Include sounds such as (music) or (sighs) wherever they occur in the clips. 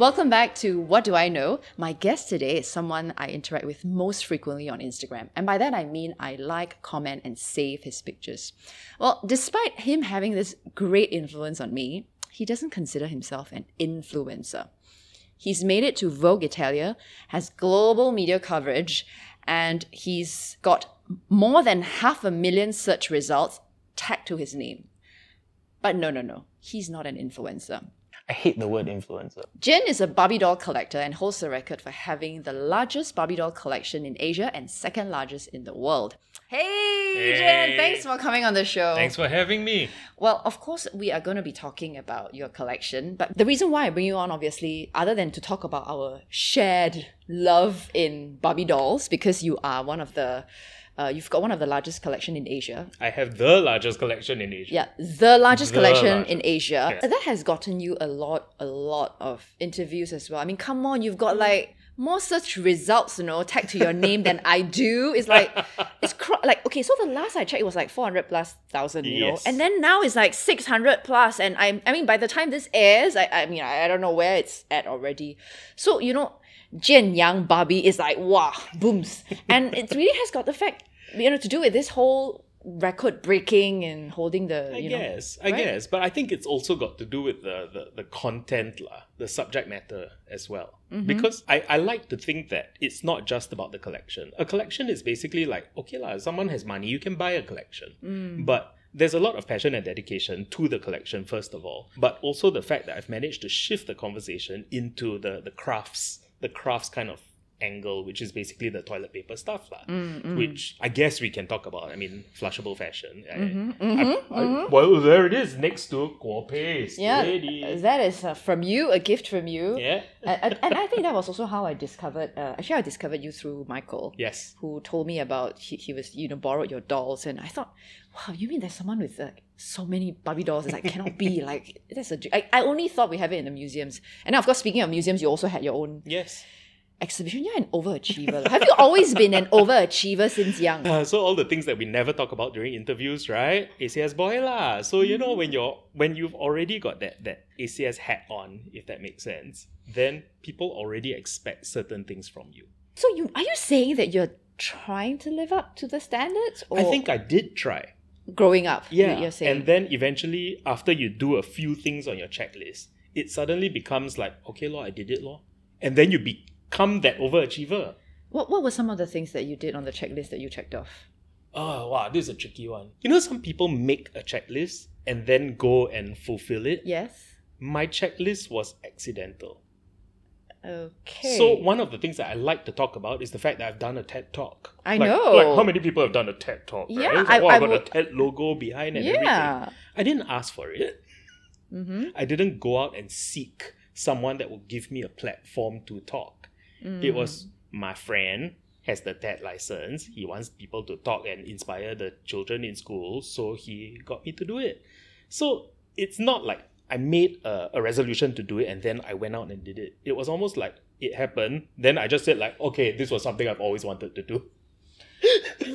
Welcome back to What Do I Know? My guest today is someone I interact with most frequently on Instagram. And by that I mean I like, comment, and save his pictures. Well, despite him having this great influence on me, he doesn't consider himself an influencer. He's made it to Vogue Italia, has global media coverage, and he's got more than half a million search results tagged to his name. But no, no, no, he's not an influencer. I hate the word influencer. Jian is a Barbie doll collector and holds the record for having the largest Barbie doll collection in Asia and second largest in the world. Hey, Hey. Jian, thanks for coming on the show. Thanks for having me. Well, of course, we are going to be talking about your collection, but the reason why I bring you on, obviously, other than to talk about our shared love in Barbie dolls, because you are one of the, uh, you've got one of the largest collection in Asia. I have the largest collection in Asia. Yeah, the largest The collection largest. in Asia. Yes. That has gotten you a lot, a lot of interviews as well. I mean, come on, you've got like more search results, you know, tagged to your name than I do. It's like (laughs) it's cr- like okay. So the last I checked, it was like four hundred plus thousand, you know, and then now it's like six hundred plus. And I, I mean, by the time this airs, I, I mean, I, I don't know where it's at already. So you know, Jian Yang Barbie is like wow, booms, and it really has got the fact, you know, to do with this whole record breaking and holding the I you know guess, I right? guess, but I think it's also got to do with the the, the content, lah, the subject matter as well. Mm-hmm. Because I, I like to think that it's not just about the collection. A collection is basically like okay lah, someone has money, you can buy a collection, Mm. but there's a lot of passion and dedication to the collection first of all, but also the fact that I've managed to shift the conversation into the the crafts, the crafts kind of angle, which is basically the toilet paper stuff lah. Mm, Which I guess we can talk about. I mean, flushable fashion. I- Mm-hmm, I- I- well, there it is next to Guo Paste. Yeah, Lady. that is uh, from you, a gift from you. Yeah. And, and- and I think that was also how I discovered. Uh, actually, I discovered you through Michael. Yes. Who told me about he, he was you know borrowed your dolls and I thought, wow, you mean there's someone with like so many Barbie dolls? It's like cannot be (laughs) like that's a. j- I, I only thought we have it in the museums. And now, of course, speaking of museums, you also had your own Yes. Exhibition. You're an overachiever. have you always been an overachiever since young? Uh, so all the things that we never talk about during interviews, right? ACS boy lah. So you know when you're when you've already got that that ACS hat on, if that makes sense, then people already expect certain things from you. So you are you saying that you're trying to live up to the standards? Or I think I did try. growing up. Yeah. you're saying. And then eventually, after you do a few things on your checklist, it suddenly becomes like, okay, law, I did it, law. And then you become that overachiever. What what were some of the things that you did on the checklist that you checked off? Oh, wow, this is a tricky one. You know, some people make a checklist and then go and fulfill it. Yes. My checklist was accidental. Okay. So, one of the things that I like to talk about is the fact that I've done a TED talk. I Like- know. Like, how many people have done a TED talk? Right? Yeah, like, I- oh, I I got would- a TED logo behind and everything. I didn't ask for it. Mm-hmm. I didn't go out and seek someone that would give me a platform to talk. Mm. It was my friend has the TED license. He wants people to talk and inspire the children in school, so he got me to do it. So it's not like I made a, a resolution to do it and then I went out and did it. It was almost like it happened. Then I just said like, okay, this was something I've always wanted to do.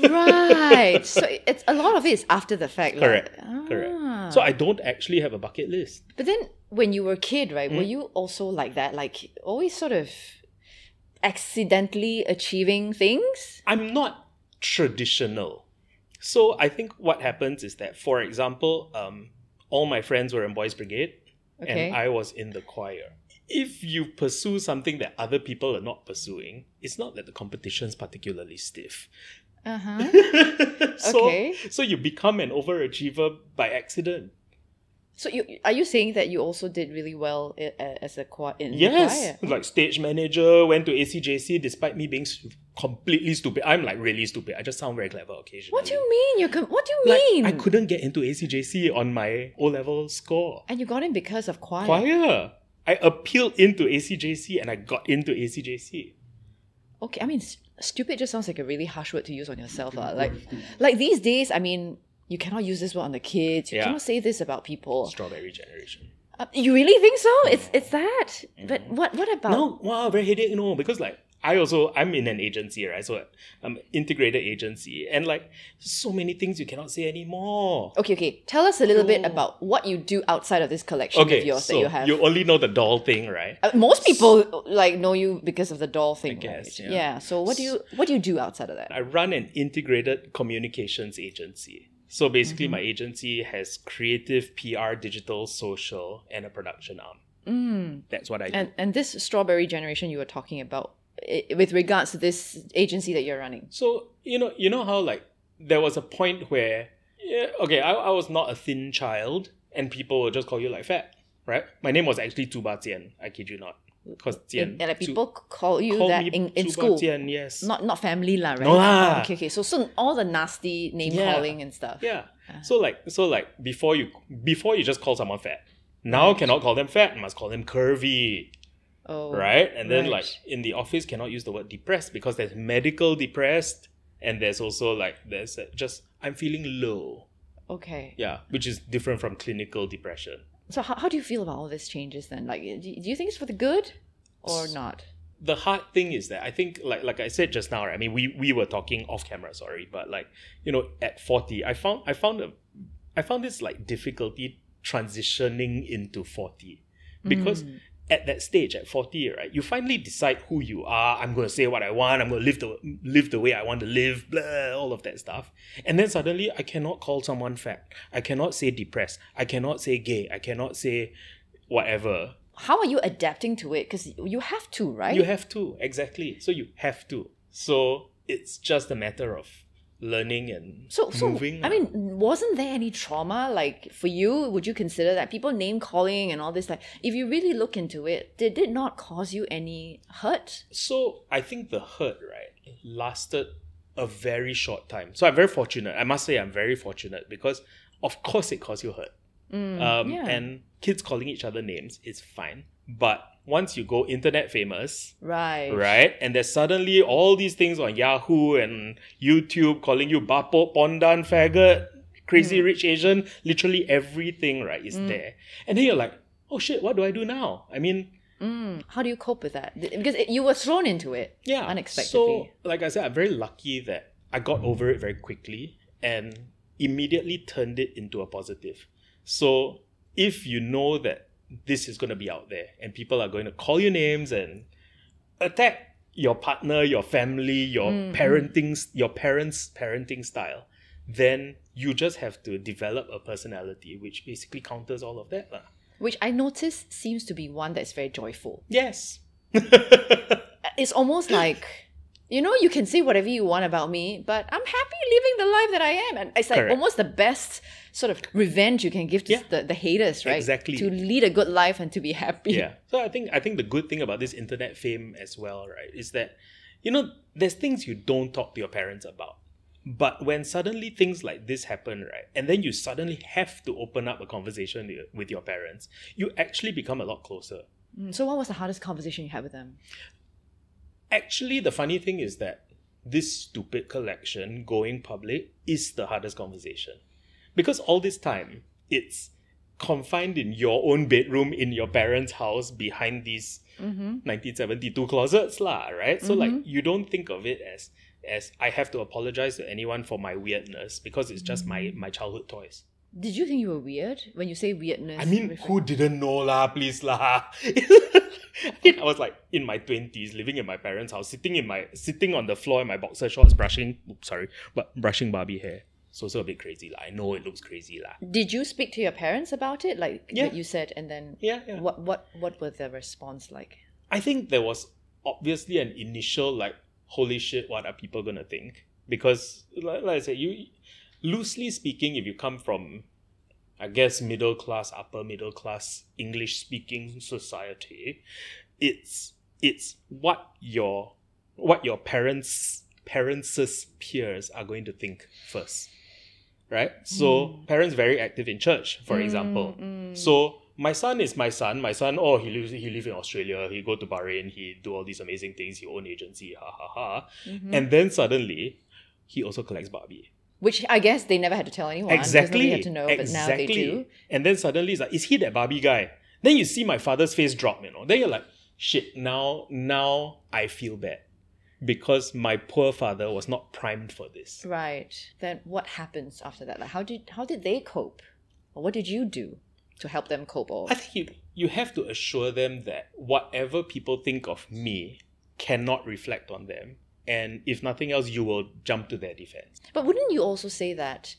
right. (laughs) So it's a lot of it is after the fact. like- Correct. Ah. Correct. So I don't actually have a bucket list. But then when you were a kid, right, were Mm. you also like that? Like always sort of accidentally achieving things? I'm not traditional. So I think what happens is that, for example, um, all my friends were in Boys Brigade Okay. and I was in the choir. If you pursue something that other people are not pursuing, it's not that the competition is particularly stiff. Uh-huh. (laughs) so, Okay. so you become an overachiever by accident. So you are you saying that you also did really well as a choir in Yes, choir? like stage manager, went to ACJC despite me being completely stupid. I'm like really stupid. I just sound very clever occasionally. What do you mean? You're com- what do you Like, mean? I couldn't get into ACJC on my O level score. And you got in because of choir. Choir. I appealed into ACJC and I got into ACJC. Okay, I mean, stupid just sounds like a really harsh word to use on yourself. lah. Like, like these days, I mean, you cannot use this word on the kids. You Yeah. cannot say this about people. Strawberry generation. Uh, you really think so? It's it's that. But what what about? No, wow, very headache, you know, because like I also I'm in an agency, right? So I'm integrated agency, and like so many things you cannot say anymore. Okay, okay. Tell us a little bit Oh. about what you do outside of this collection Okay, of yours so that you have. You only know the doll thing, right? Uh, most people like know you because of the doll thing. guess, right? yeah. So what do you what do you do outside of that? I run an integrated communications agency. So basically, Mm-hmm. my agency has creative, PR, digital, social, and a production arm. Mm. That's what I do. And and this strawberry generation you were talking about i- with regards to this agency that you're running. So you know, you know how like there was a point where, yeah, okay, I, I was not a thin child, and people would just call you like fat, right? My name was actually Tuba Tian. I kid you not, because like people call you call that in, in school. Tian, yes. Not not family lah, right? No lah. Oh, okay, okay. So so all the nasty name Yeah. calling and stuff. yeah. Ah. So like, so like before you before you just call someone fat. Now cannot call them fat, must call them curvy. Oh. right? And then right. like in the office cannot use the word depressed because there's medical depressed and there's also like there's uh, just I'm feeling low. Okay. Yeah, which is different from clinical depression. So how, how do you feel about all these changes then? Like, do, do you think it's for the good or not? The hard thing is that I think like like I said just now, right? I mean we we were talking off camera, sorry, but like you know at 40, I found I found a I found this like difficulty transitioning into 40 because Mm. At that stage at 40 right you finally decide who you are. I'm going to say what i want. I'm going to live the live the way i want to live blah all of that stuff. And then suddenly i cannot call someone fat. I cannot say depressed. I cannot say gay. I cannot say whatever. How are you adapting to it? Because you have to, right? you have to. Exactly. So you have to. So it's just a matter of learning and So, so moving I mean, wasn't there any trauma like for you? Would you consider that people name calling and all this? Like, if you really look into it, did it not cause you any hurt? So I think the hurt, right, lasted a very short time. So I'm very fortunate. I must say I'm very fortunate because of course it caused you hurt. um, Mm, yeah. And kids calling each other names is fine. But once you go internet famous, Right. right, and there's suddenly all these things on Yahoo and YouTube calling you Bapo, Pondan, faggot, crazy Mm. rich Asian, literally everything, right, is there. And then you're like, oh shit, what do I do now? I mean, Mm, how do you cope with that? Because it, you were thrown into it. yeah unexpectedly. so like i said i'm very lucky that i got over it very quickly and immediately turned it into a positive so if you know that this is going to be out there and people are going to call you names and attack your partner your family your Mm, parenting your parents parenting style then you just have to develop a personality which basically counters all of that lah. which I notice seems to be one that's very joyful. yes (laughs) It's almost like, you know, you can say whatever you want about me, but I'm happy living the life that I am. And it's like Correct. almost the best sort of revenge you can give to Yeah. the, the haters, right? Exactly. To lead a good life and to be happy. yeah so i think i think the good thing about this internet fame as well right is that you know there's things you don't talk to your parents about but when suddenly things like this happen right and then you suddenly have to open up a conversation with- your parents you actually become a lot closer Mm, So, what was the hardest conversation you had with them? Actually the funny thing is that this stupid collection going public is the hardest conversation because all this time it's confined in your own bedroom in your parents house behind these Mm-hmm. 1972 closets lah, right? So like you don't think of it as as I have to apologize to anyone for my weirdness because it's just my my childhood toys. Did you think you were weird when you say weirdness? I mean, who didn't know lah, please lah. (laughs) I was like in my twenties, living in my parents' house, sitting in my sitting on the floor in my boxer shorts, brushing oops, sorry, but brushing Barbie hair. So so a bit crazy lah. I know it looks crazy lah. Did you speak to your parents about it, like Yeah. what you said, and then Yeah, yeah. what what what was the response like? I think there was obviously an initial like, holy shit, what are people gonna think? Because like, like I said, you loosely speaking, if you come from I guess middle class, upper middle class English speaking society, it's it's what your what your parents parents' peers are going to think first. Right? So mm. parents very active in church, for mm, example. Mm. So my son is my son. My son, oh, he lives he live in Australia. He go to Bahrain. He do all these amazing things. He own agency. Ha ha ha. Mm-hmm. And then suddenly, he also collects Barbie. Which I guess they never had to tell anyone. Exactly. Had to know, but now they do. And then suddenly it's like, is he that Barbie guy? Then you see my father's face drop, you know. Then you're like, shit, now now I feel bad. because my poor father was not primed for this. Right. Then what happens after that? Like how did how did they cope? Or what did you do to help them cope? Or I think you you have to assure them that whatever people think of me cannot reflect on them. And if nothing else, you will jump to their defense. But wouldn't you also say that?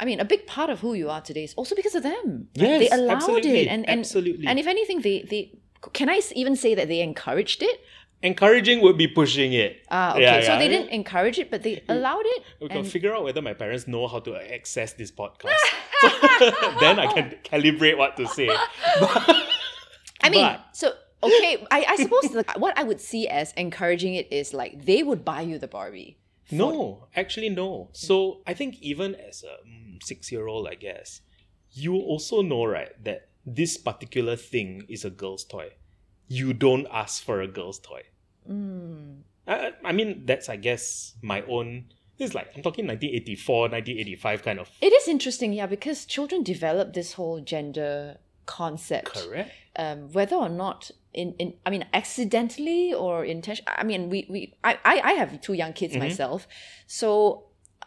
I mean, a big part of who you are today is also because of them. Yes, they allowed absolutely, it, and, and absolutely. And if anything, they they can I even say that they encouraged it? Encouraging would be pushing it. Ah, okay. Yeah, so yeah. they didn't encourage it, but they allowed it. We can and- figure out whether my parents know how to access this podcast. So (laughs) (laughs) then I can calibrate what to say. I mean, But- so okay, (laughs) I, I suppose like, what I would see as encouraging it is like they would buy you the Barbie. No, actually, no. So I think even as a mm, six year old, I guess, you also know, right, that this particular thing is a girl's toy. You don't ask for a girl's toy. Mm. I, I mean, that's, I guess, my own. This is like, I'm talking 1984, 1985 kind of. It is interesting, yeah, because children develop this whole gender concept. Correct. um, whether or not in, in I mean accidentally or intention I mean we, we I, I I have two young kids mm-hmm. myself so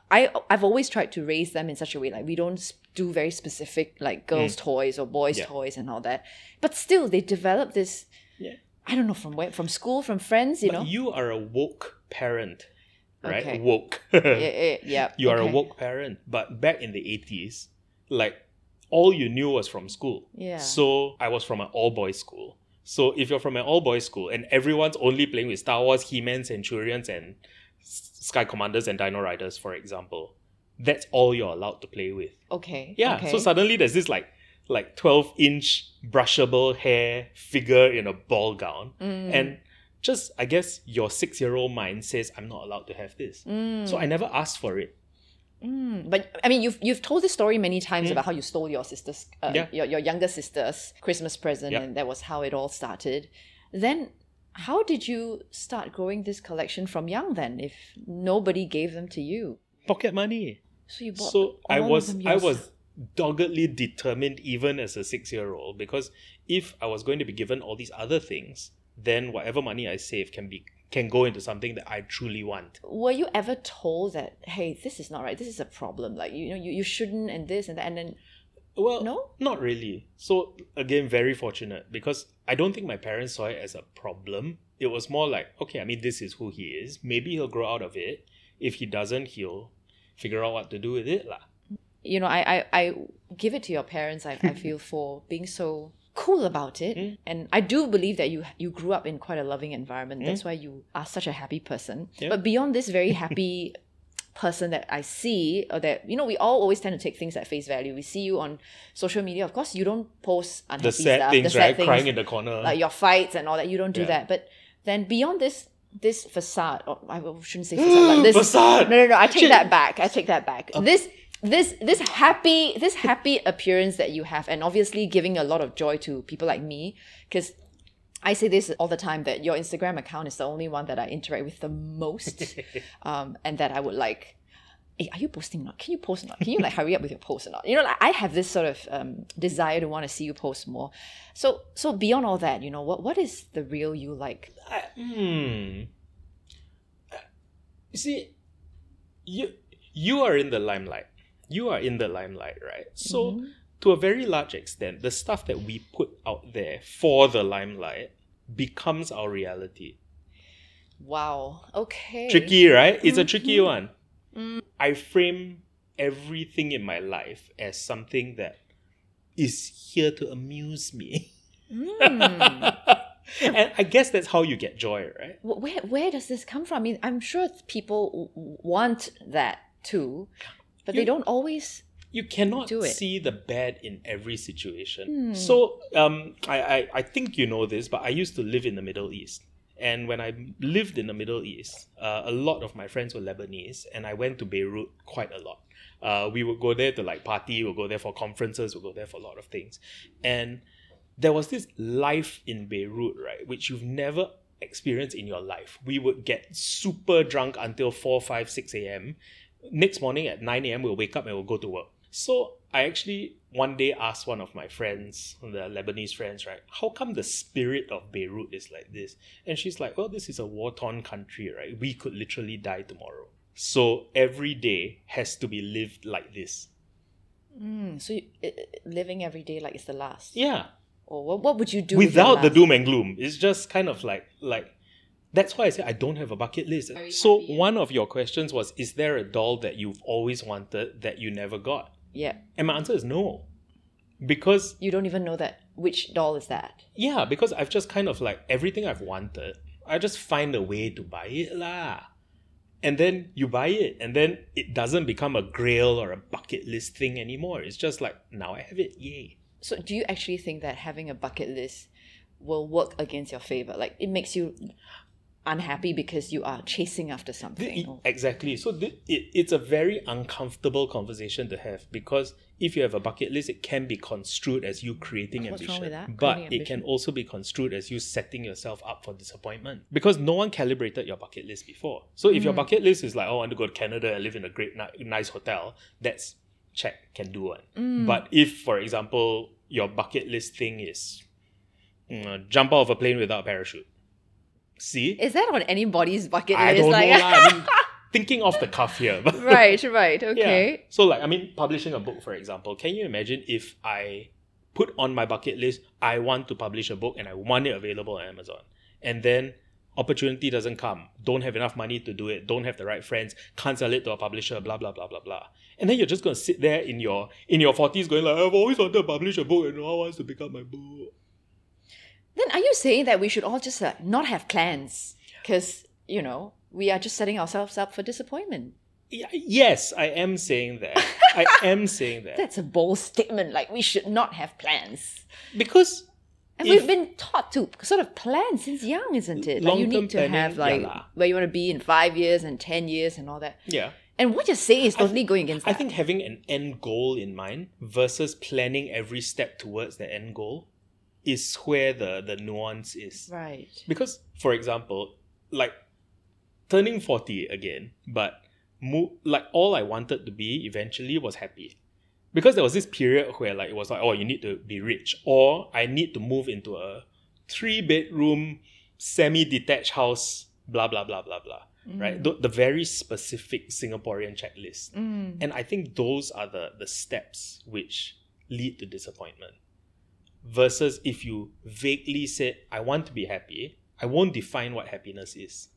I I've always tried to raise them in such a way like we don't do very specific like mm. girls toys or boys Yeah. toys and all that but still they develop this Yeah. I don't know from where from school from friends you but know you are a woke parent, right? Okay. Woke. yeah, (laughs) yeah, yeah, you are a woke parent. But back in the 80s, like all you knew was from school. Yeah. So I was from an all boys school. So if you're from an all boys school and everyone's only playing with Star Wars, He Man, Centurions, and Sky Commanders and Dino Riders, for example, that's all you're allowed to play with. okay Yeah. okay. So suddenly there's this like like 12 inch brushable hair figure in a ball gown. Mm. And just I guess your six year old mind says, I'm not allowed to have this. So I never asked for it. Mm, but I mean, you've you've told this story many times about how you stole your sister's, uh, Mm. Yeah. your your younger sister's Christmas present, Yeah. and that was how it all started. Then, how did you start growing this collection from young? Then, if nobody gave them to you, Pocket money. so you bought. So I was I was doggedly determined even as a six year old because if I was going to be given all these other things, then whatever money I save can be can go into something that I truly want. Were you ever told that hey, this is not right? This is a problem. Like you know, you, you shouldn't, and this and that, and then Well, No? not really. So again, very fortunate because I don't think my parents saw it as a problem. It was more like, okay, I mean, this is who he is. Maybe he'll grow out of it. If he doesn't, he'll figure out what to do with it, lah. you know, I, I, I give it to your parents, I, I feel, for being so cool about it. Mm. And I do believe that you you grew up in quite a loving environment. That's why you are such a happy person. Yeah. But beyond this very (laughs) happy person that I see, or that, you know, we all always tend to take things at face value. We see you on social media. Of course, you don't post unhappy The sad stuff, things, the right? sad Crying in the corner. like your fights and all that. You don't do Yeah. that. But then beyond this, this facade, or I shouldn't say facade, like (gasps) this Facade! No, no, no. I take that back. I take that back. This, this, this happy, this happy appearance that you have, and obviously giving a lot of joy to people like me, because. I say this all the time that your Instagram account is the only one that I interact with the most, (laughs) um, and that I would like. Hey, are you posting or not? Can you post or not? Can you like hurry up with your post or not? You know, like I have this sort of um, desire to want to see you post more. So, so beyond all that, you know, what what is the real you like? I, hmm. You see, you you are in the limelight. You are in the limelight, right? So, Mm-hmm. to a very large extent, the stuff that we put out there for the limelight becomes our reality. Wow. Okay. Tricky, right? It's a tricky Mm-hmm. one. I frame everything in my life as something that is here to amuse me. Mm. (laughs) and I guess that's how you get joy, right? Where where does this come from? I mean, I'm sure people w- want that too, but they don't always. you cannot Do it. see the bad in every situation. Hmm. So um, I, I, I think you know this, but I used to live in the Middle East. And when I lived in the Middle East, uh, a lot of my friends were Lebanese, and I went to Beirut quite a lot. Uh, we would go there to like party, we'll go there for conferences, we'll go there for a lot of things. And there was this life in Beirut, right, which you've never experienced in your life. We would get super drunk until 4, 5, 6 a.m. Next morning at 9 a.m., we'll wake up and we'll go to work. So I actually one day asked one of my friends, the Lebanese friends, right, how come the spirit of Beirut is like this? And she's like, well, this is a war torn country, right? We could literally die tomorrow. So every day has to be lived like this. Mm, so you, living every day like it's the last. Yeah. Or what, what would you do Without the doom and gloom. It's just kind of like like that's why I say I don't have a bucket list. Very So happy, yeah. one of your questions was, is there a doll that you've always wanted that you never got? Yeah. And my answer is no. Because You don't even know that which doll is that. yeah, because I've just kind of like everything I've wanted, I just find a way to buy it lah. And then you buy it, and then it doesn't become a grail or a bucket list thing anymore. It's just like now I have it, yay. So do you actually think that having a bucket list will work against your favor? Like it makes you unhappy because you are chasing after something. Th- or- Exactly. So th- it, it's a very uncomfortable conversation to have because if you have a bucket list, it can be construed as you creating What's ambition. wrong with that? But Creating it can also be construed as you setting yourself up for disappointment because no one calibrated your bucket list before. So if Mm. your bucket list is like, oh, I want to go to Canada and live in a great, nice hotel, that's check, can do one. Mm. But if, for example, your bucket list thing is mm, jump out of a plane without a parachute, see? Is that on anybody's bucket list? I don't like, know. I mean, (laughs) thinking off the cuff here. (laughs) Right, right, (laughs) yeah. okay. So, like, I mean, publishing a book, for example, can you imagine if I put on my bucket list, I want to publish a book and I want it available on Amazon, and then opportunity doesn't come, don't have enough money to do it, don't have the right friends, can't sell it to a publisher, blah blah blah blah blah, and then you're just gonna sit there in your in your forties going like, I've always wanted to publish a book and no one wants to pick up my book. Then are you saying that we should all just uh, not have plans? Because, you know, we are just setting ourselves up for disappointment. Yeah, yes, I am saying that. I (laughs) am saying that That's a bold statement. Like, we should not have plans. because And If- we've been taught to sort of plan since young, isn't it? Like, you need to planning, have, like, lah. where you want to be in five years and 10 years and all that. yeah. And what you're saying is totally going against I that. think having an end goal in mind versus planning every step towards the end goal is where the, the nuance is. Right. Because, for example, like turning 40 again, but mo- like all I wanted to be eventually was happy. Because there was this period where like it was like, oh, you need to be rich, or I need to move into a three bedroom, semi detached house, blah, blah, blah, blah, blah. Right? The, the very specific Singaporean checklist. Mm. And I think those are the, the steps which lead to disappointment. Versus if you vaguely said, I want to be happy, I won't define what happiness is.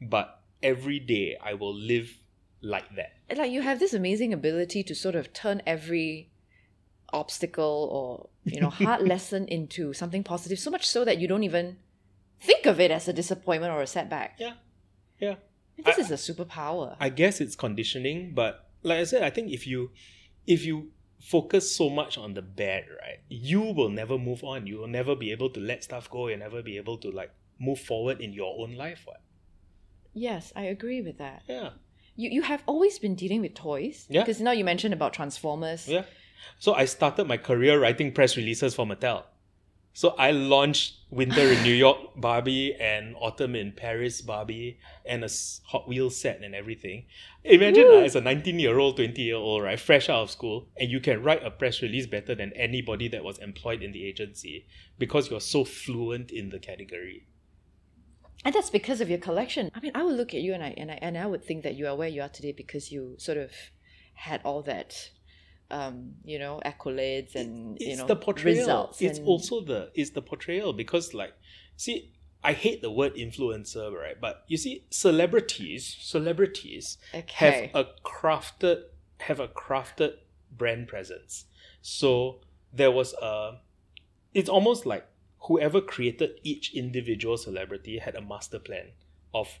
But every day I will live like that. Like, you have this amazing ability to sort of turn every obstacle or, you know, hard (laughs) lesson into something positive, so much so that you don't even think of it as a disappointment or a setback. Yeah. Yeah. This I- is a superpower. I guess it's conditioning, but like I said, I think if you if you focus so much on the bad, right, you will never move on. You will never be able to let stuff go. You'll never be able to like move forward in your own life. What? yes, I agree with that. Yeah. You you have always been dealing with toys. Yeah. Because now you mentioned about Transformers. Yeah. So I started my career writing press releases for Mattel. So I launched Winter in New York Barbie and Autumn in Paris Barbie and a Hot Wheels set and everything. Imagine uh, as a 19 year old, 20 year old, right, fresh out of school, and you can write a press release better than anybody that was employed in the agency because you're so fluent in the category. And that's because of your collection. I mean, I would look at you and I and I and I would think that you are where you are today because you sort of had all that um, you know, accolades and it's you know the portrayal. results. It's and- also the it's the portrayal because like see I hate the word influencer, right? But you see, celebrities, celebrities okay. have a crafted have a crafted brand presence. So there was a it's almost like whoever created each individual celebrity had a master plan of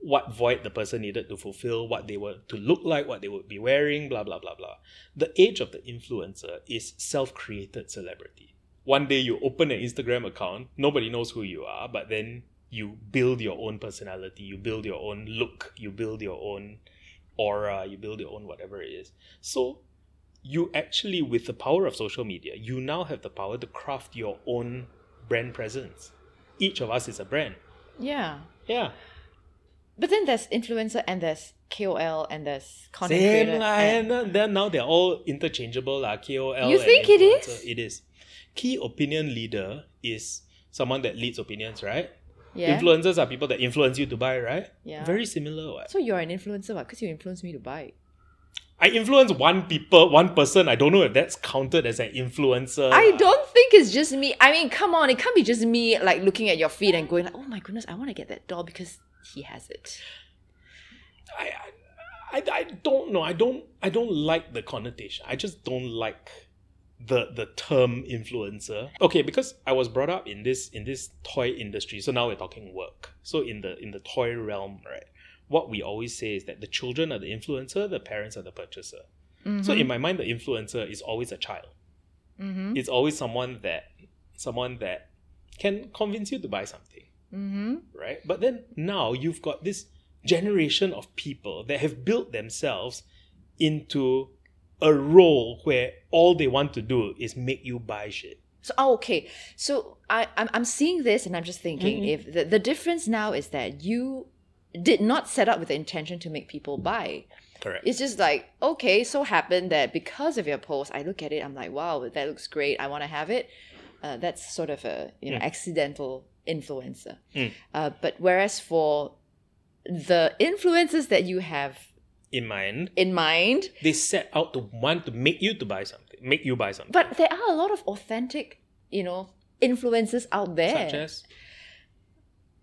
what void the person needed to fulfill, what they were to look like, what they would be wearing, blah blah blah blah. The age of the influencer is self-created celebrity. One day you open an Instagram account, nobody knows who you are, but then you build your own personality, you build your own look, you build your own aura, you build your own whatever it is. So you actually with the power of social media, you now have the power to craft your own brand presence. Each of us is a brand. yeah. Yeah. But then there's influencer and there's KOL and there's content Same creator. lah, and- then now they're all interchangeable lah. KOL. You think it is? It is. Key opinion leader is someone that leads opinions, right? yeah. Influencers are people that influence you to buy, right? Yeah. Very similar. What? so you're an influencer, what? Because you influence me to buy. I influence one people, one person. I don't know if that's counted as an influencer. I don't think it's just me. I mean, come on, it can't be just me like looking at your feed and going like, oh my goodness, I want to get that doll because he has it. I, I, I don't know. I don't. I don't like the connotation. I just don't like the the term influencer. Okay, because I was brought up in this in this toy industry. So now we're talking work. So in the in the toy realm, right? What we always say is that the children are the influencer, the parents are the purchaser. So in my mind, the influencer is always a child. Mm-hmm. It's always someone that someone that can convince you to buy something Mm-hmm. right? But then now you've got this generation of people that have built themselves into a role where all they want to do is make you buy shit. So oh, okay, so I I'm, I'm seeing this and I'm just thinking Mhm. if the, the difference now is that you did not set up with the intention to make people buy. Correct. It's just like okay, so happened that because of your post, I look at it, I'm like, wow, that looks great. I want to have it. Uh, that's sort of a you know Mm. accidental influencer. Mm. Uh, but whereas for the influencers that you have In mind, in mind, they set out to want to make you to buy something, make you buy something. but there are a lot of authentic, you know, influencers out there. Such as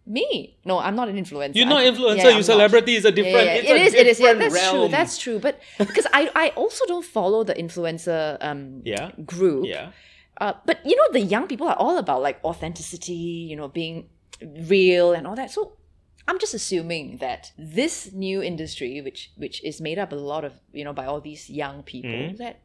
Me? No, I'm not an influencer. you're not influencer, yeah, you I'm not. celebrity is a Yeah, different. yeah, it's it a is. It is. Yeah, that's true. That's true. But because I, I also don't follow the influencer um yeah, group. yeah. Uh, but you know, the young people are all about like authenticity. You know, being real and all that. So I'm just assuming that this new industry, which which is made up a lot of you know by all these young people, Mhm. that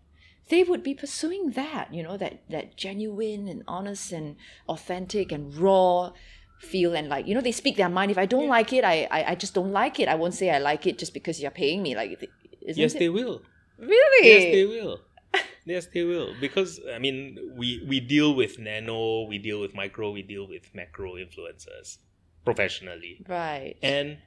they would be pursuing that. You know, that that genuine and honest and authentic and raw feel and like you know they speak their mind if i don't like it I, I i just don't like it i won't say i like it just because you're paying me like isn't Yes, it? they will. really Yes, they will. Yes, they will. Because I mean, we we deal with nano, we deal with micro, we deal with macro influencers professionally. right And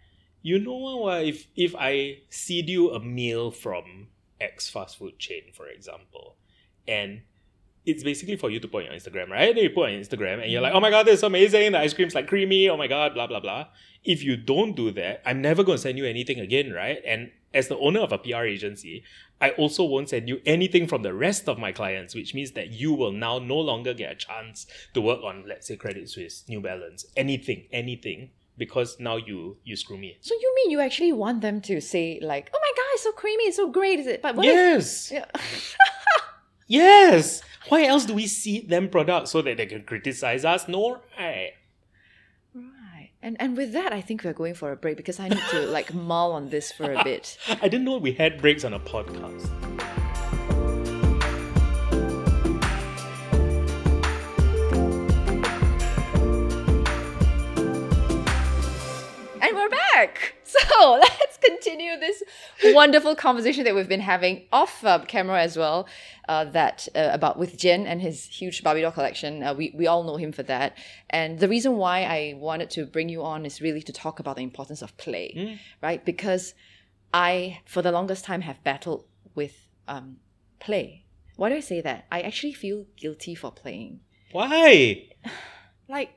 you know what? If if I seed you a meal from X fast food chain, for example, and it's basically for you to put on your Instagram, right? Then you put on Instagram and you're like, oh my god, this is amazing. The ice cream's like creamy. Oh my god, blah blah blah. If you don't do that, I'm never going to send you anything again, right? And as the owner of a PR agency, I also won't send you anything from the rest of my clients, which means that you will now no longer get a chance to work on, let's say, Credit Suisse, New Balance, anything, anything, because now you you screw me. so you mean you actually want them to say like oh my god it's so creamy it's so great is it but what if yes, yeah. (laughs) yes. Why else do we see them products so that they can criticize us? No, right? And and with that i think we're going for a break because i need to like mull on this for a bit (laughs) I didn't know we had breaks on a podcast. (laughs) Let's continue this wonderful conversation that we've been having off uh, camera as well. Uh, that uh, about with Jian and his huge Barbie doll collection. Uh, we we all know him for that. And the reason why I wanted to bring you on is really to talk about the importance of play, right? Because I, for the longest time, have battled with um, play. Why do I say that? I actually feel guilty for playing. Why? (sighs) Like,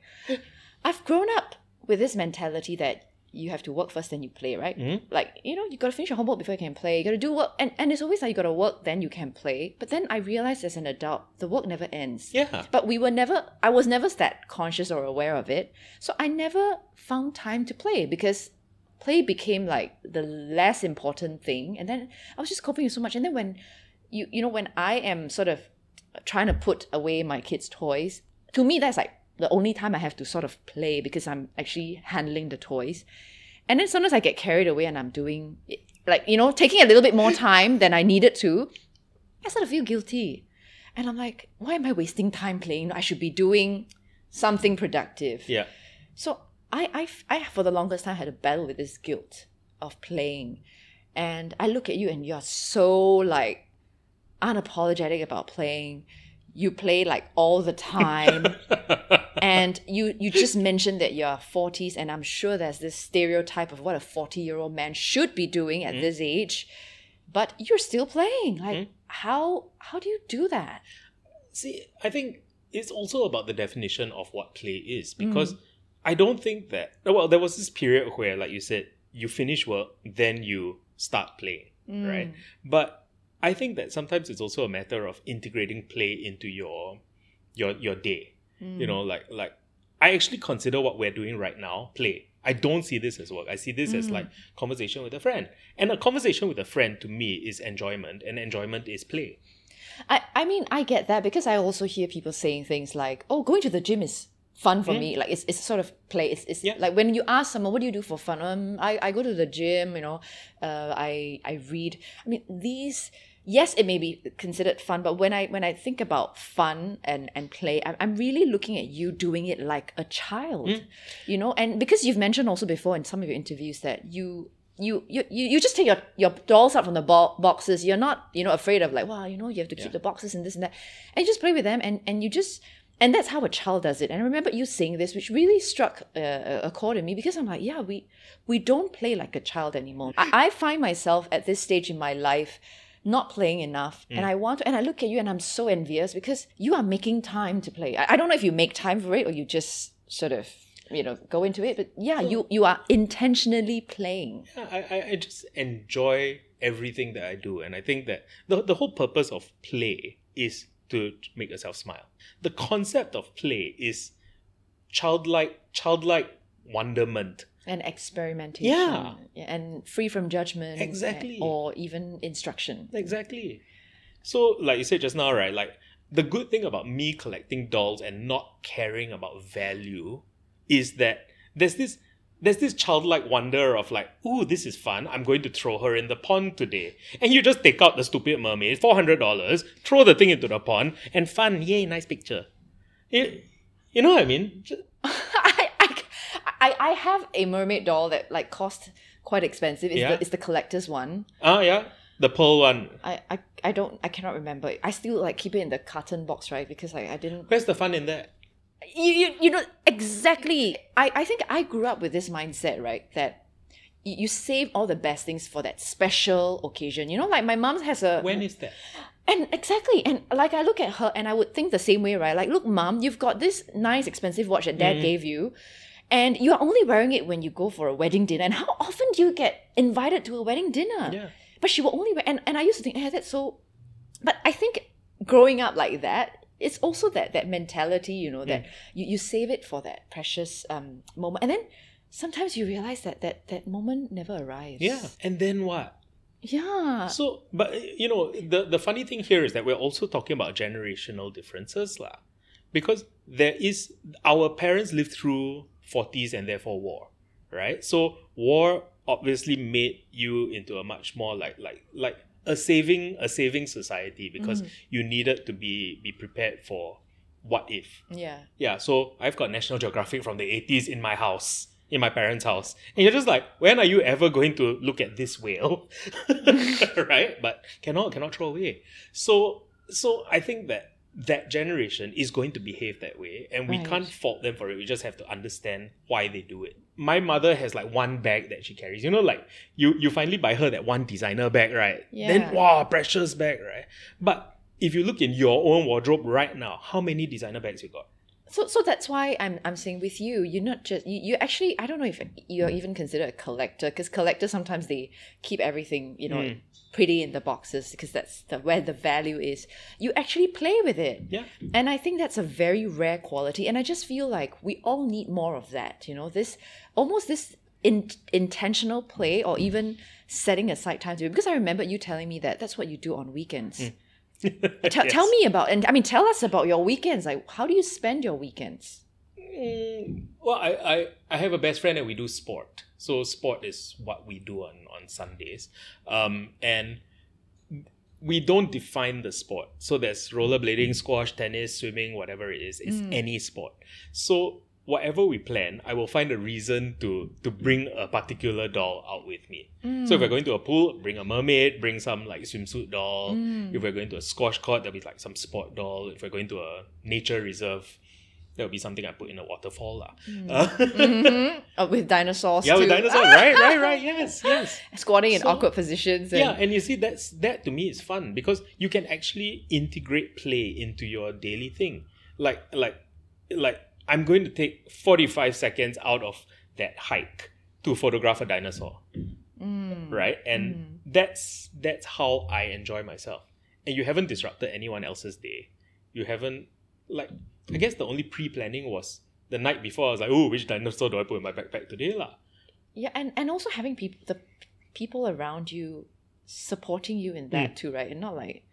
I've grown up with this mentality that you have to work first, then you play, right? Mhm. Like, you know, you gotta finish your homework before you can play. You gotta do work, and, and it's always like you gotta work, then you can play. But then I realized as an adult, the work never ends. Yeah. But we were never, I was never that conscious or aware of it. So I never found time to play because play became like the less important thing. And then I was just coping with so much. And then when you, you know, when I am sort of trying to put away my kids' toys, to me, that's like the only time I have to sort of play because I'm actually handling the toys. And then sometimes I get carried away and I'm doing, like, you know, taking a little bit more time than I needed to. I sort of feel guilty. And I'm like, why am I wasting time playing? I should be doing something productive. Yeah. So I, I, I, for the longest time, had a battle with this guilt of playing. And I look at you and you're so like unapologetic about playing. You play like all the time. (laughs) and you you just mentioned that you're 40s and i'm sure there's this stereotype of what a 40 year old man should be doing at mm-hmm. this age but you're still playing like Mm-hmm. how how do you do that See, I think it's also about the definition of what play is mm. because I don't think that well, there was this period where, like you said, you finish work, then you start playing, mm. right? But I think that sometimes it's also a matter of integrating play into your your your day. You know, like like I actually consider what we're doing right now play. I don't see this as work. I see this as like conversation with a friend. And a conversation with a friend to me is enjoyment, and enjoyment is play. I, I mean, I get that because I also hear people saying things like, oh, going to the gym is fun for me. Like, it's, it's sort of play. It's, it's Yeah. like when you ask someone, what do you do for fun? Um, I, I go to the gym, you know, uh, I, I read. I mean, these, yes, it may be considered fun, but when I, when I think about fun and, and play, I'm, I'm really looking at you doing it like a child, you know, and because you've mentioned also before in some of your interviews that you, you you you you just take your, your dolls out from the bo- boxes. You're not you know afraid of like wow you know you have to keep Yeah. the boxes and this and that, and you just play with them and and you just and that's how a child does it. And I remember you saying this, which really struck uh, a chord in me because I'm like yeah we we don't play like a child anymore. (laughs) I, I find myself at this stage in my life not playing enough and mm. i want to and i look at you and i'm so envious because you are making time to play i, I don't know if you make time for it or you just sort of you know go into it but yeah you you are intentionally playing Yeah, I, I, I just enjoy everything that I do. And I think that the, the whole purpose of play is to make yourself smile. The concept of play is childlike childlike wonderment. And experimentation Yeah. and free from judgment eh, Exactly. or even instruction Exactly. So, like you said just now, right? Like the good thing about me collecting dolls and not caring about value is that there's this there's this childlike wonder of like, ooh, this is fun. I'm going to throw her in the pond today. And you just take out the stupid mermaid, four hundred dollars, throw the thing into the pond, and fun, yay, nice picture. You, you know what I mean? (laughs) I, I, I, have a mermaid doll that like cost quite expensive it's, Yeah. the, it's the collector's one Ah, yeah, the pearl one. I, I I don't I cannot remember. I still like keep it in the carton box, right? Because like I didn't Where's the fun in that? you, you, you know exactly I, I think i grew up with this mindset right that you, you save all the best things for that special occasion you know like my mom has a When is that? and exactly and like i look at her and i would think the same way right like look mom you've got this nice expensive watch that dad gave you and you're only wearing it when you go for a wedding dinner and how often do you get invited to a wedding dinner Yeah. but she will only wear and, and i used to think hey that's so but i think growing up like that it's also that that mentality you know that you, you save it for that precious um moment and then sometimes you realize that that that moment never arrives Yeah. And then what? yeah So, but you know, the the funny thing here is that we're also talking about generational differences, lah. Because there is our parents lived through 40s and therefore war, right? So war obviously made you into a much more like like like a saving a saving society because mm. you needed to be be prepared for what if. yeah Yeah, so I've got National Geographic from the 80s in my house, in my parents' house. And you're just like, when are you ever going to look at this whale? (laughs) (laughs) right? But cannot cannot throw away. So so I think that that generation is going to behave that way and we Right. can't fault them for it. We just have to understand why they do it. My mother has like one bag that she carries. You know, like you you finally buy her that one designer bag, right? Yeah. Then wow, precious bag, right? But if you look in your own wardrobe right now, how many designer bags you got? So, so that's why I'm, I'm saying with you, you're not just you, you actually I don't know if you're even considered a collector because collectors sometimes they keep everything you know Mm. pretty in the boxes because that's the, where the value is. You actually play with it, Yeah. and I think that's a very rare quality. And I just feel like we all need more of that. You know, this almost this in, intentional play or even setting aside time to it. Because I remember you telling me that that's what you do on weekends. Mm. Tell, (laughs) Yes. tell me about and I mean tell us about your weekends. Like how do you spend your weekends? Mm, well, I, I, I have a best friend and we do sport. So sport is what we do on, on Sundays. Um, and we don't define the sport. So there's rollerblading, squash, tennis, swimming, whatever it is. It's any sport. So whatever we plan, I will find a reason to to bring a particular doll out with me. So if we're going to a pool, bring a mermaid, bring some like swimsuit doll. If we're going to a squash court, there'll be like some sport doll. If we're going to a nature reserve, there'll be something I put in a waterfall. Mm. Uh, (laughs) Mhm. Oh, with dinosaurs. yeah, with dinosaurs, right, right, right, (laughs) yes, yes. Squatting in So- awkward positions. And, Yeah, and you see that's that to me is fun because you can actually integrate play into your daily thing. Like like like I'm going to take 45 seconds out of that hike to photograph a dinosaur, Mm. right? And that's that's how I enjoy myself. And you haven't disrupted anyone else's day. You haven't like I guess the only pre-planning was the night before I was like, "Oh, which dinosaur do I put in my backpack today lah?" Yeah, and, and also having people the people around you supporting you in that too, right? And not like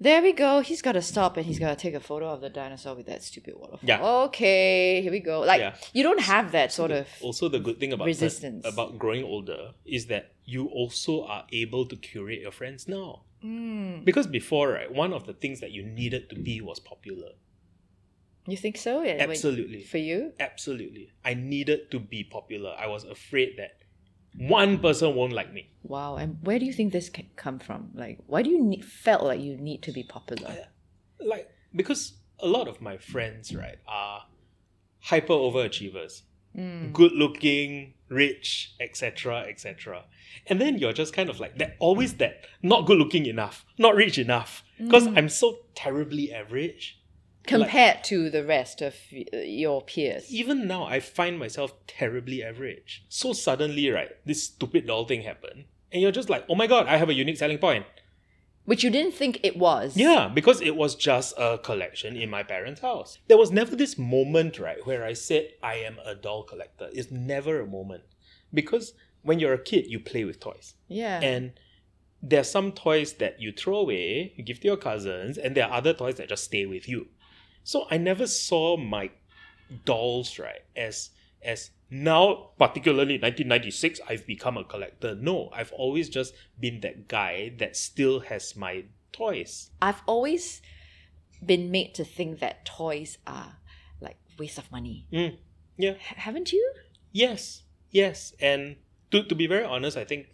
there we go, he's gotta stop and he's gotta take a photo of the dinosaur with that stupid waterfall. Yeah. Okay, here we go. Like Yeah. you don't have that sort of also the good thing about resistance. about growing older is that you also are able to curate your friends now Mm. because before right one of the things that you needed to be was popular You think so? Yeah, absolutely For you? absolutely i needed to be popular i was afraid that one person won't like me Wow. And where do you think this can come from? Like, why do you need, felt like you need to be popular? like because a lot of my friends right are hyper overachievers Mm. good looking rich etc etc and then you're just kind of like that always that not good looking enough not rich enough because i'm so terribly average Compared to the rest of your peers. even now i find myself terribly average so suddenly right this stupid doll thing happened and you're just like oh my god i have a unique selling point Which you didn't think it was. Yeah, because it was just a collection in my parents' house. There was never this moment, right, where I said I am a doll collector. It's never a moment. Because when you're a kid, you play with toys. Yeah. And there are some toys that you throw away, you give to your cousins, and there are other toys that just stay with you. So I never saw my dolls, right, as as now, particularly 1996, I've become a collector. No, I've always just been that guy that still has my toys. I've always been made to think that toys are like waste of money. Mm, yeah. H- haven't you? Yes, yes. And to, to be very honest, I think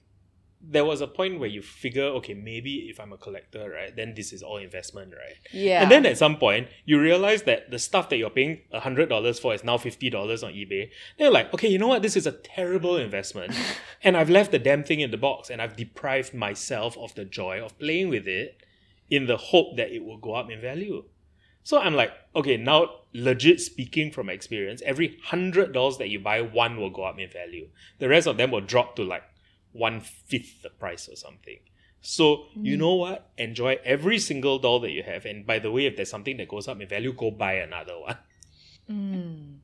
there was a point where you figure, okay, maybe if I'm a collector, right, then this is all investment, right? Yeah. And then at some point, you realize that the stuff that you're paying $100 for is now $50 on eBay. Then you're like, okay, you know what? This is a terrible investment. (laughs) and I've left the damn thing in the box and I've deprived myself of the joy of playing with it in the hope that it will go up in value. So I'm like, okay, now legit speaking from experience, every hundred dollars that you buy, one will go up in value. The rest of them will drop to like one fifth the price or something. So you know what? Enjoy every single doll that you have. And by the way, if there's something that goes up in value, go buy another one. (laughs) Mm.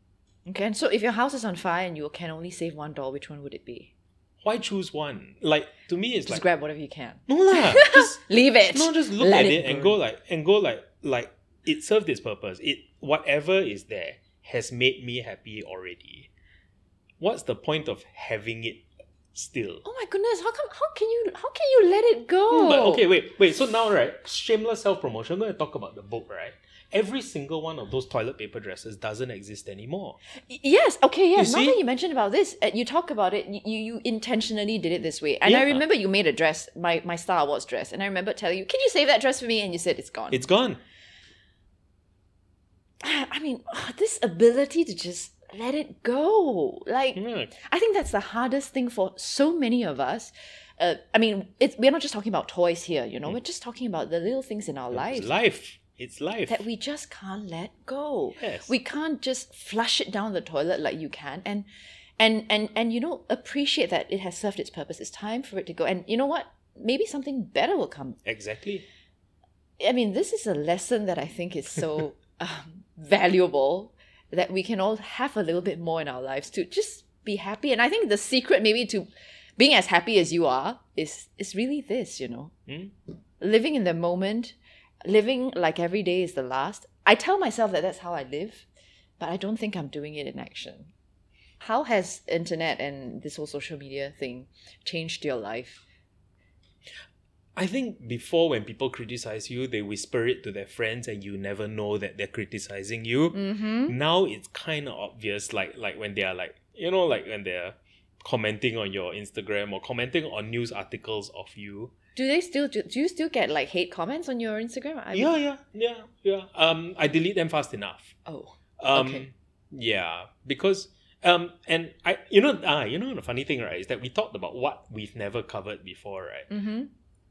Okay, and so if your house is on fire and you can only save one doll, which one would it be? Why choose one? Like to me, it's Just like grab whatever you can. no lah. (laughs) Just Leave it. no, just look Let at it, and go like and go like like it served its purpose. It whatever is there has made me happy already. What's the point of having it still? Oh my goodness! How come? How can you? How can you let it go? Hmm, But okay, wait, wait. So now, right, shameless self promotion. I'm going to talk about the book, right? Every single one of those toilet paper dresses doesn't exist anymore. Y- Yes. Okay. Yes. You Now see? that you mentioned about this, uh, you talk about it. You, you intentionally did it this way, and I remember you made a dress, my my Star Awards dress, and I remember telling you, "Can you save that dress for me?" And you said it's gone. It's gone. (sighs) I mean, (sighs) this ability to just let it go, like Yeah. I think that's the hardest thing for so many of us. Uh, I mean, it's, we're not just talking about toys here, you know. We're just talking about the little things in our It's lives life. It's life. that we just can't let go. Yes. We can't just flush it down the toilet like you can, and and and and you know appreciate that it has served its purpose. It's time for it to go. And you know what? Maybe something better will come. exactly. I mean, this is a lesson that I think is so (laughs) um, valuable that we can all have a little bit more in our lives to just be happy. And I think the secret, maybe, to being as happy as you are is is really this. You know, Hmm? living in the moment, living like every day is the last. I tell myself that that's how I live, but I don't think I'm doing it in action. How has internet and this whole social media thing changed your life? I think before when people criticize you, they whisper it to their friends and you never know that they're criticizing you. Mm-hmm. Now it's kind of obvious, like like when they are like you know like when they're commenting on your Instagram or commenting on news articles of you. Do they still do? Do you still get like hate comments on your Instagram? I yeah, yeah, yeah, yeah. Um, I delete them fast enough. Oh. Um, Okay. Yeah, because um, and I, you know, ah, you know, the funny thing, right, is that we talked about what we've never covered before, right? Mm-hmm.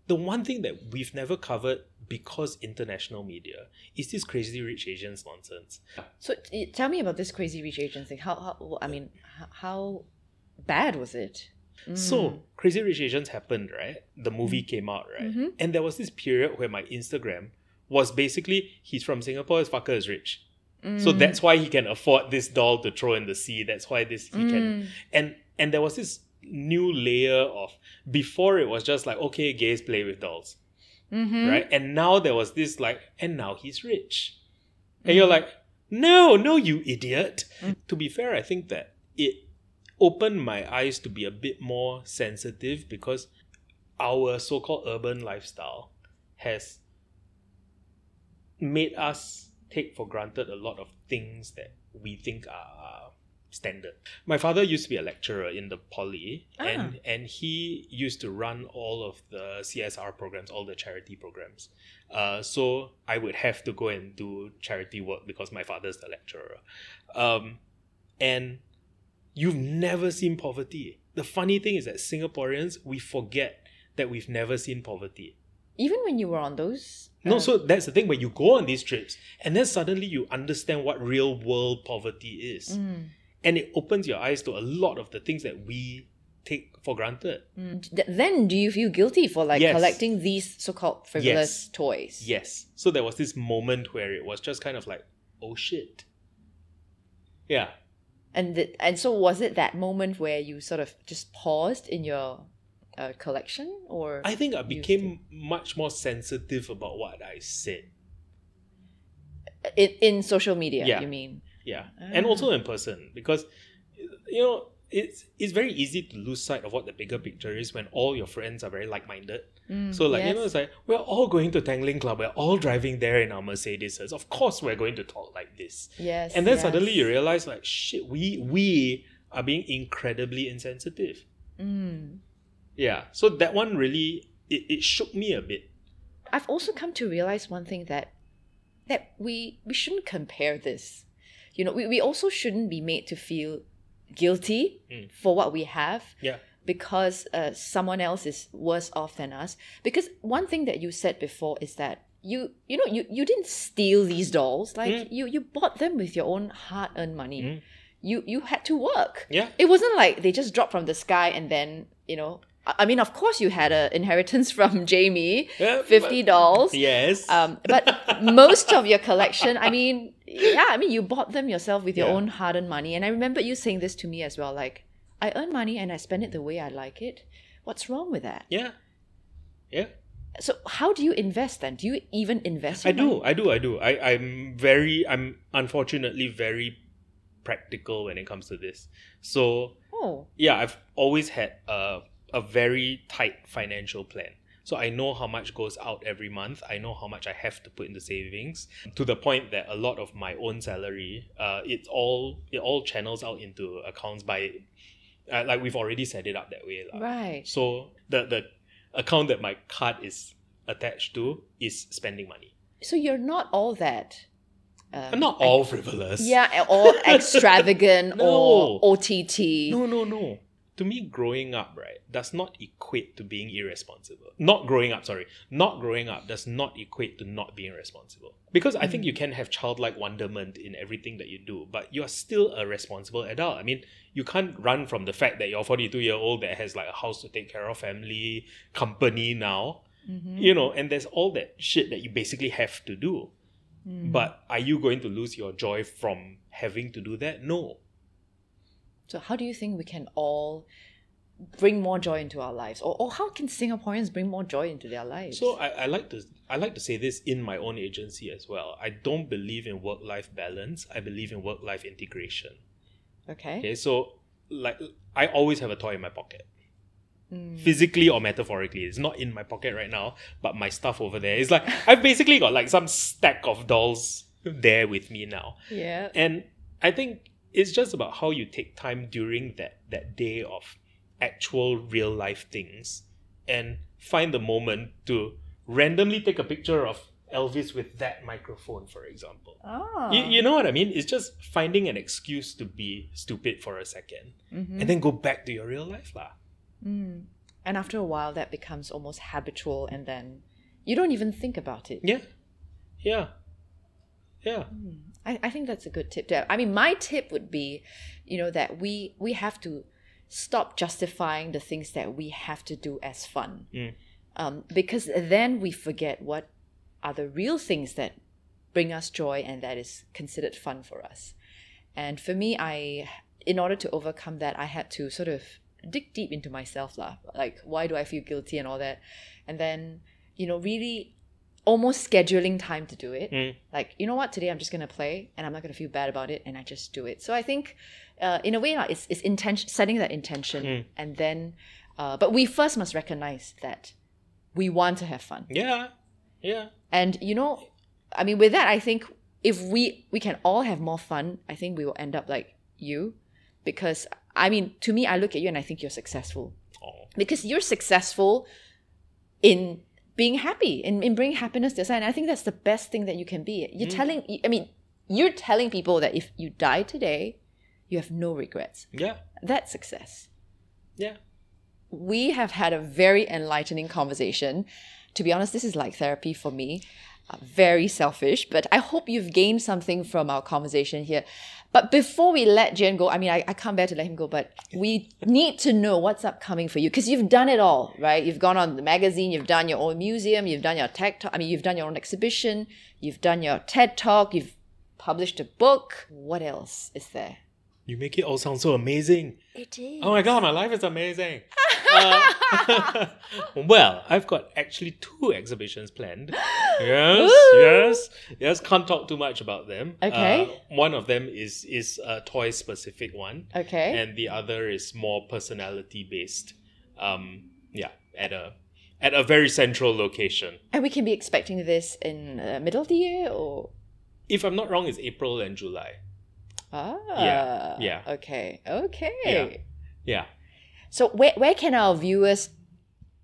The one thing that we've never covered because international media is this crazy rich Asians nonsense. So tell me about this crazy rich Asians thing. How, how I mean, how, bad was it? Mm. So Crazy Rich Asians happened, right? The movie came out, right? Mhm. And there was this period where my Instagram was basically he's from Singapore, his fucker is rich. So Mm. that's why he can afford this doll to throw in the sea. That's why this he can Mm. and and there was this new layer of before it was just like okay gays play with dolls. Mhm. right? And now there was this like and now he's rich. And you're like no no you idiot. Mm. to be fair i think that it opened my eyes to be a bit more sensitive because our so-called urban lifestyle has made us take for granted a lot of things that we think are standard. My father used to be a lecturer in the poly and and he used to run all of the CSR programs, all the charity programs. Uh, so I would have to go and do charity work because my father's the lecturer. Um, and you've never seen poverty. The funny thing is that Singaporeans we forget that we've never seen poverty. Even when you were on those. No, uh, so that's the thing when you go on these trips and then suddenly you understand what real world poverty is. Mm. And it opens your eyes to a lot of the things that we take for granted. Mm. Then do you feel guilty for like Yes. collecting these so-called frivolous Yes. toys? Yes. So there was this moment where it was just kind of like, oh shit. Yeah. And th- and so was it that moment where you sort of just paused in your uh, collection, or I think I became much more sensitive about what I said. in, in social media? Yeah. You mean? Yeah. And Ah. also in person because you know, it's it's very easy to lose sight of what the bigger picture is when all your friends are very like-minded. Mm, So like you know, it's like we're all going to Tanglin Club, we're all driving there in our Mercedes. Of course, we're going to talk like this. yes, And then yes. suddenly you realize, like, shit, we we are being incredibly insensitive. Mm. Yeah. So that one really it, it shook me a bit. I've also come to realize one thing that that we we shouldn't compare this. You know, we, we also shouldn't be made to feel guilty Mm. for what we have Yeah. because uh, someone else is worse off than us. Because one thing that you said before is that you you know you, you didn't steal these dolls. Like Mm. you you bought them with your own hard earned money. Mm. You you had to work. Yeah. It wasn't like they just dropped from the sky and then you know. I mean, of course, you had an inheritance (laughs) from Jamie, fifty dolls. Yes. Um, but most of your collection, I mean, yeah, I mean, you bought them yourself with your Yeah. own hard-earned money. And I remember you saying this to me as well, like, I earn money and I spend it the way I like it. What's wrong with that? yeah. Yeah. So how do you invest then? Do you even invest? I do, I do, I do. I, I'm very I'm unfortunately very practical when it comes to this. So Oh, yeah, I've always had a a very tight financial plan. So I know how much goes out every month. I know how much I have to put into savings to the point that a lot of my own salary, uh, it's all it all channels out into accounts by, uh, like we've already set it up that way, lah. right. So the the account that my card is attached to is spending money. So you're not all that. Um, not all frivolous. Yeah, or (laughs) extravagant No. or OTT. No, no, no. To me, growing up, right, does not equate to being irresponsible. Not growing up, sorry. Not growing up does not equate to not being responsible. Because I think you can have childlike wonderment in everything that you do, but you're still a responsible adult. I mean, you can't run from the fact that you're 42 year old that has like a house to take care of, family, company now, Mhm. you know, and there's all that shit that you basically have to do. Mm. But are you going to lose your joy from having to do that? No. So how do you think we can all bring more joy into our lives? Or, or how can Singaporeans bring more joy into their lives? So I, I like to I like to say this in my own agency as well. I don't believe in work life balance. I believe in work life integration. okay. Okay, so like I always have a toy in my pocket. Mm. Physically or metaphorically. It's not in my pocket right now, but my stuff over there is like I've basically got like some stack of dolls there with me now. Yeah. And I think it's just about how you take time during that that day of actual real life things and find the moment to randomly take a picture of Elvis with that microphone, for example. Oh. You, you know what I mean? It's just finding an excuse to be stupid for a 2nd Mm-hmm. and then go back to your real life. lah. Mm. And after a while, that becomes almost habitual, and then you don't even think about it. Yeah. Yeah. Yeah. I, I think that's a good tip to I mean, my tip would be, you know, that we we have to stop justifying the things that we have to do as fun, Mm. um, because then we forget what are the real things that bring us joy and that is considered fun for us. And for me, I, in order to overcome that, I had to sort of dig deep into myself, lah. Like, why do I feel guilty and all that, and then, you know, really almost scheduling time to do it Mm. like you know what today i'm just going to play and i'm not going to feel bad about it and i just do it so i think uh, in a way it's, it's intention setting that intention Mm. and then uh, but we first must recognize that we want to have fun Yeah. Yeah. and you know i mean with that i think if we we can all have more fun i think we will end up like you because i mean to me i look at you and i think you're successful Oh. because you're successful in being happy and, in bringing happiness to society. And I think that's the best thing that you can be. You're mm. telling, I mean, you're telling people that if you die today, you have no regrets. Yeah. That's success. Yeah. We have had a very enlightening conversation. To be honest, this is like therapy for me. Very selfish, but I hope you've gained something from our conversation here. But before we let Jian go, I mean, I, I can't bear to let him go, but we need to know what's upcoming for you because you've done it all, right? You've gone on the magazine, you've done your own museum, you've done your tech talk, I mean, you've done your own exhibition, you've done your TED talk, you've published a book. What else is there? You make it all sound so amazing. It is. Oh my god, my life is amazing. Uh, (laughs) well, I've got actually two exhibitions planned. Yes, Woo! yes, yes. Can't talk too much about them. Okay. Uh, one of them is is a toy specific one, Okay. and the other is more personality based. Um, yeah, at a at a very central location. And we can be expecting this in the middle of the year or If I'm not wrong, it's April and July. Ah Yeah, yeah. okay okay Yeah. Yeah. so where, where can our viewers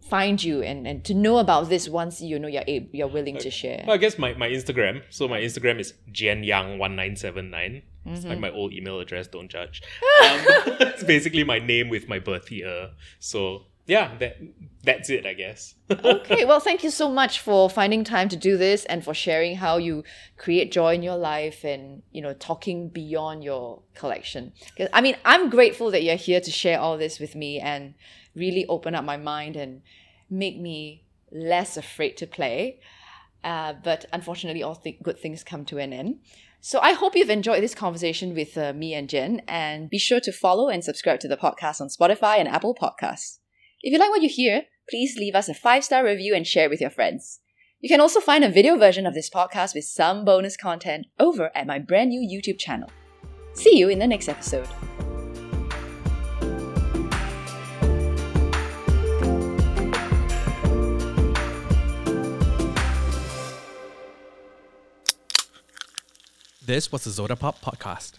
find you and, and to know about this once you know you're ab- you're willing to share Well, I guess my, my Instagram. So my Instagram is jianyang1979. It's Mm-hmm. like my old email address, don't judge. (laughs) Um, (laughs) it's basically my name with my birth year. So yeah, that that's it, I guess. (laughs) okay well thank you so much for finding time to do this and for sharing how you create joy in your life and you know talking beyond your collection 'Cause, i mean i'm grateful that you're here to share all this with me and really open up my mind and make me less afraid to play uh, but unfortunately all th- good things come to an end so I hope you've enjoyed this conversation with uh, me and Jian, and be sure to follow and subscribe to the podcast on Spotify and Apple Podcasts. If you like what you hear, please leave us a five star review and share with your friends. You can also find a video version of this podcast with some bonus content over at my brand new YouTube channel. See you in the next episode. This was the Zoda Pop podcast.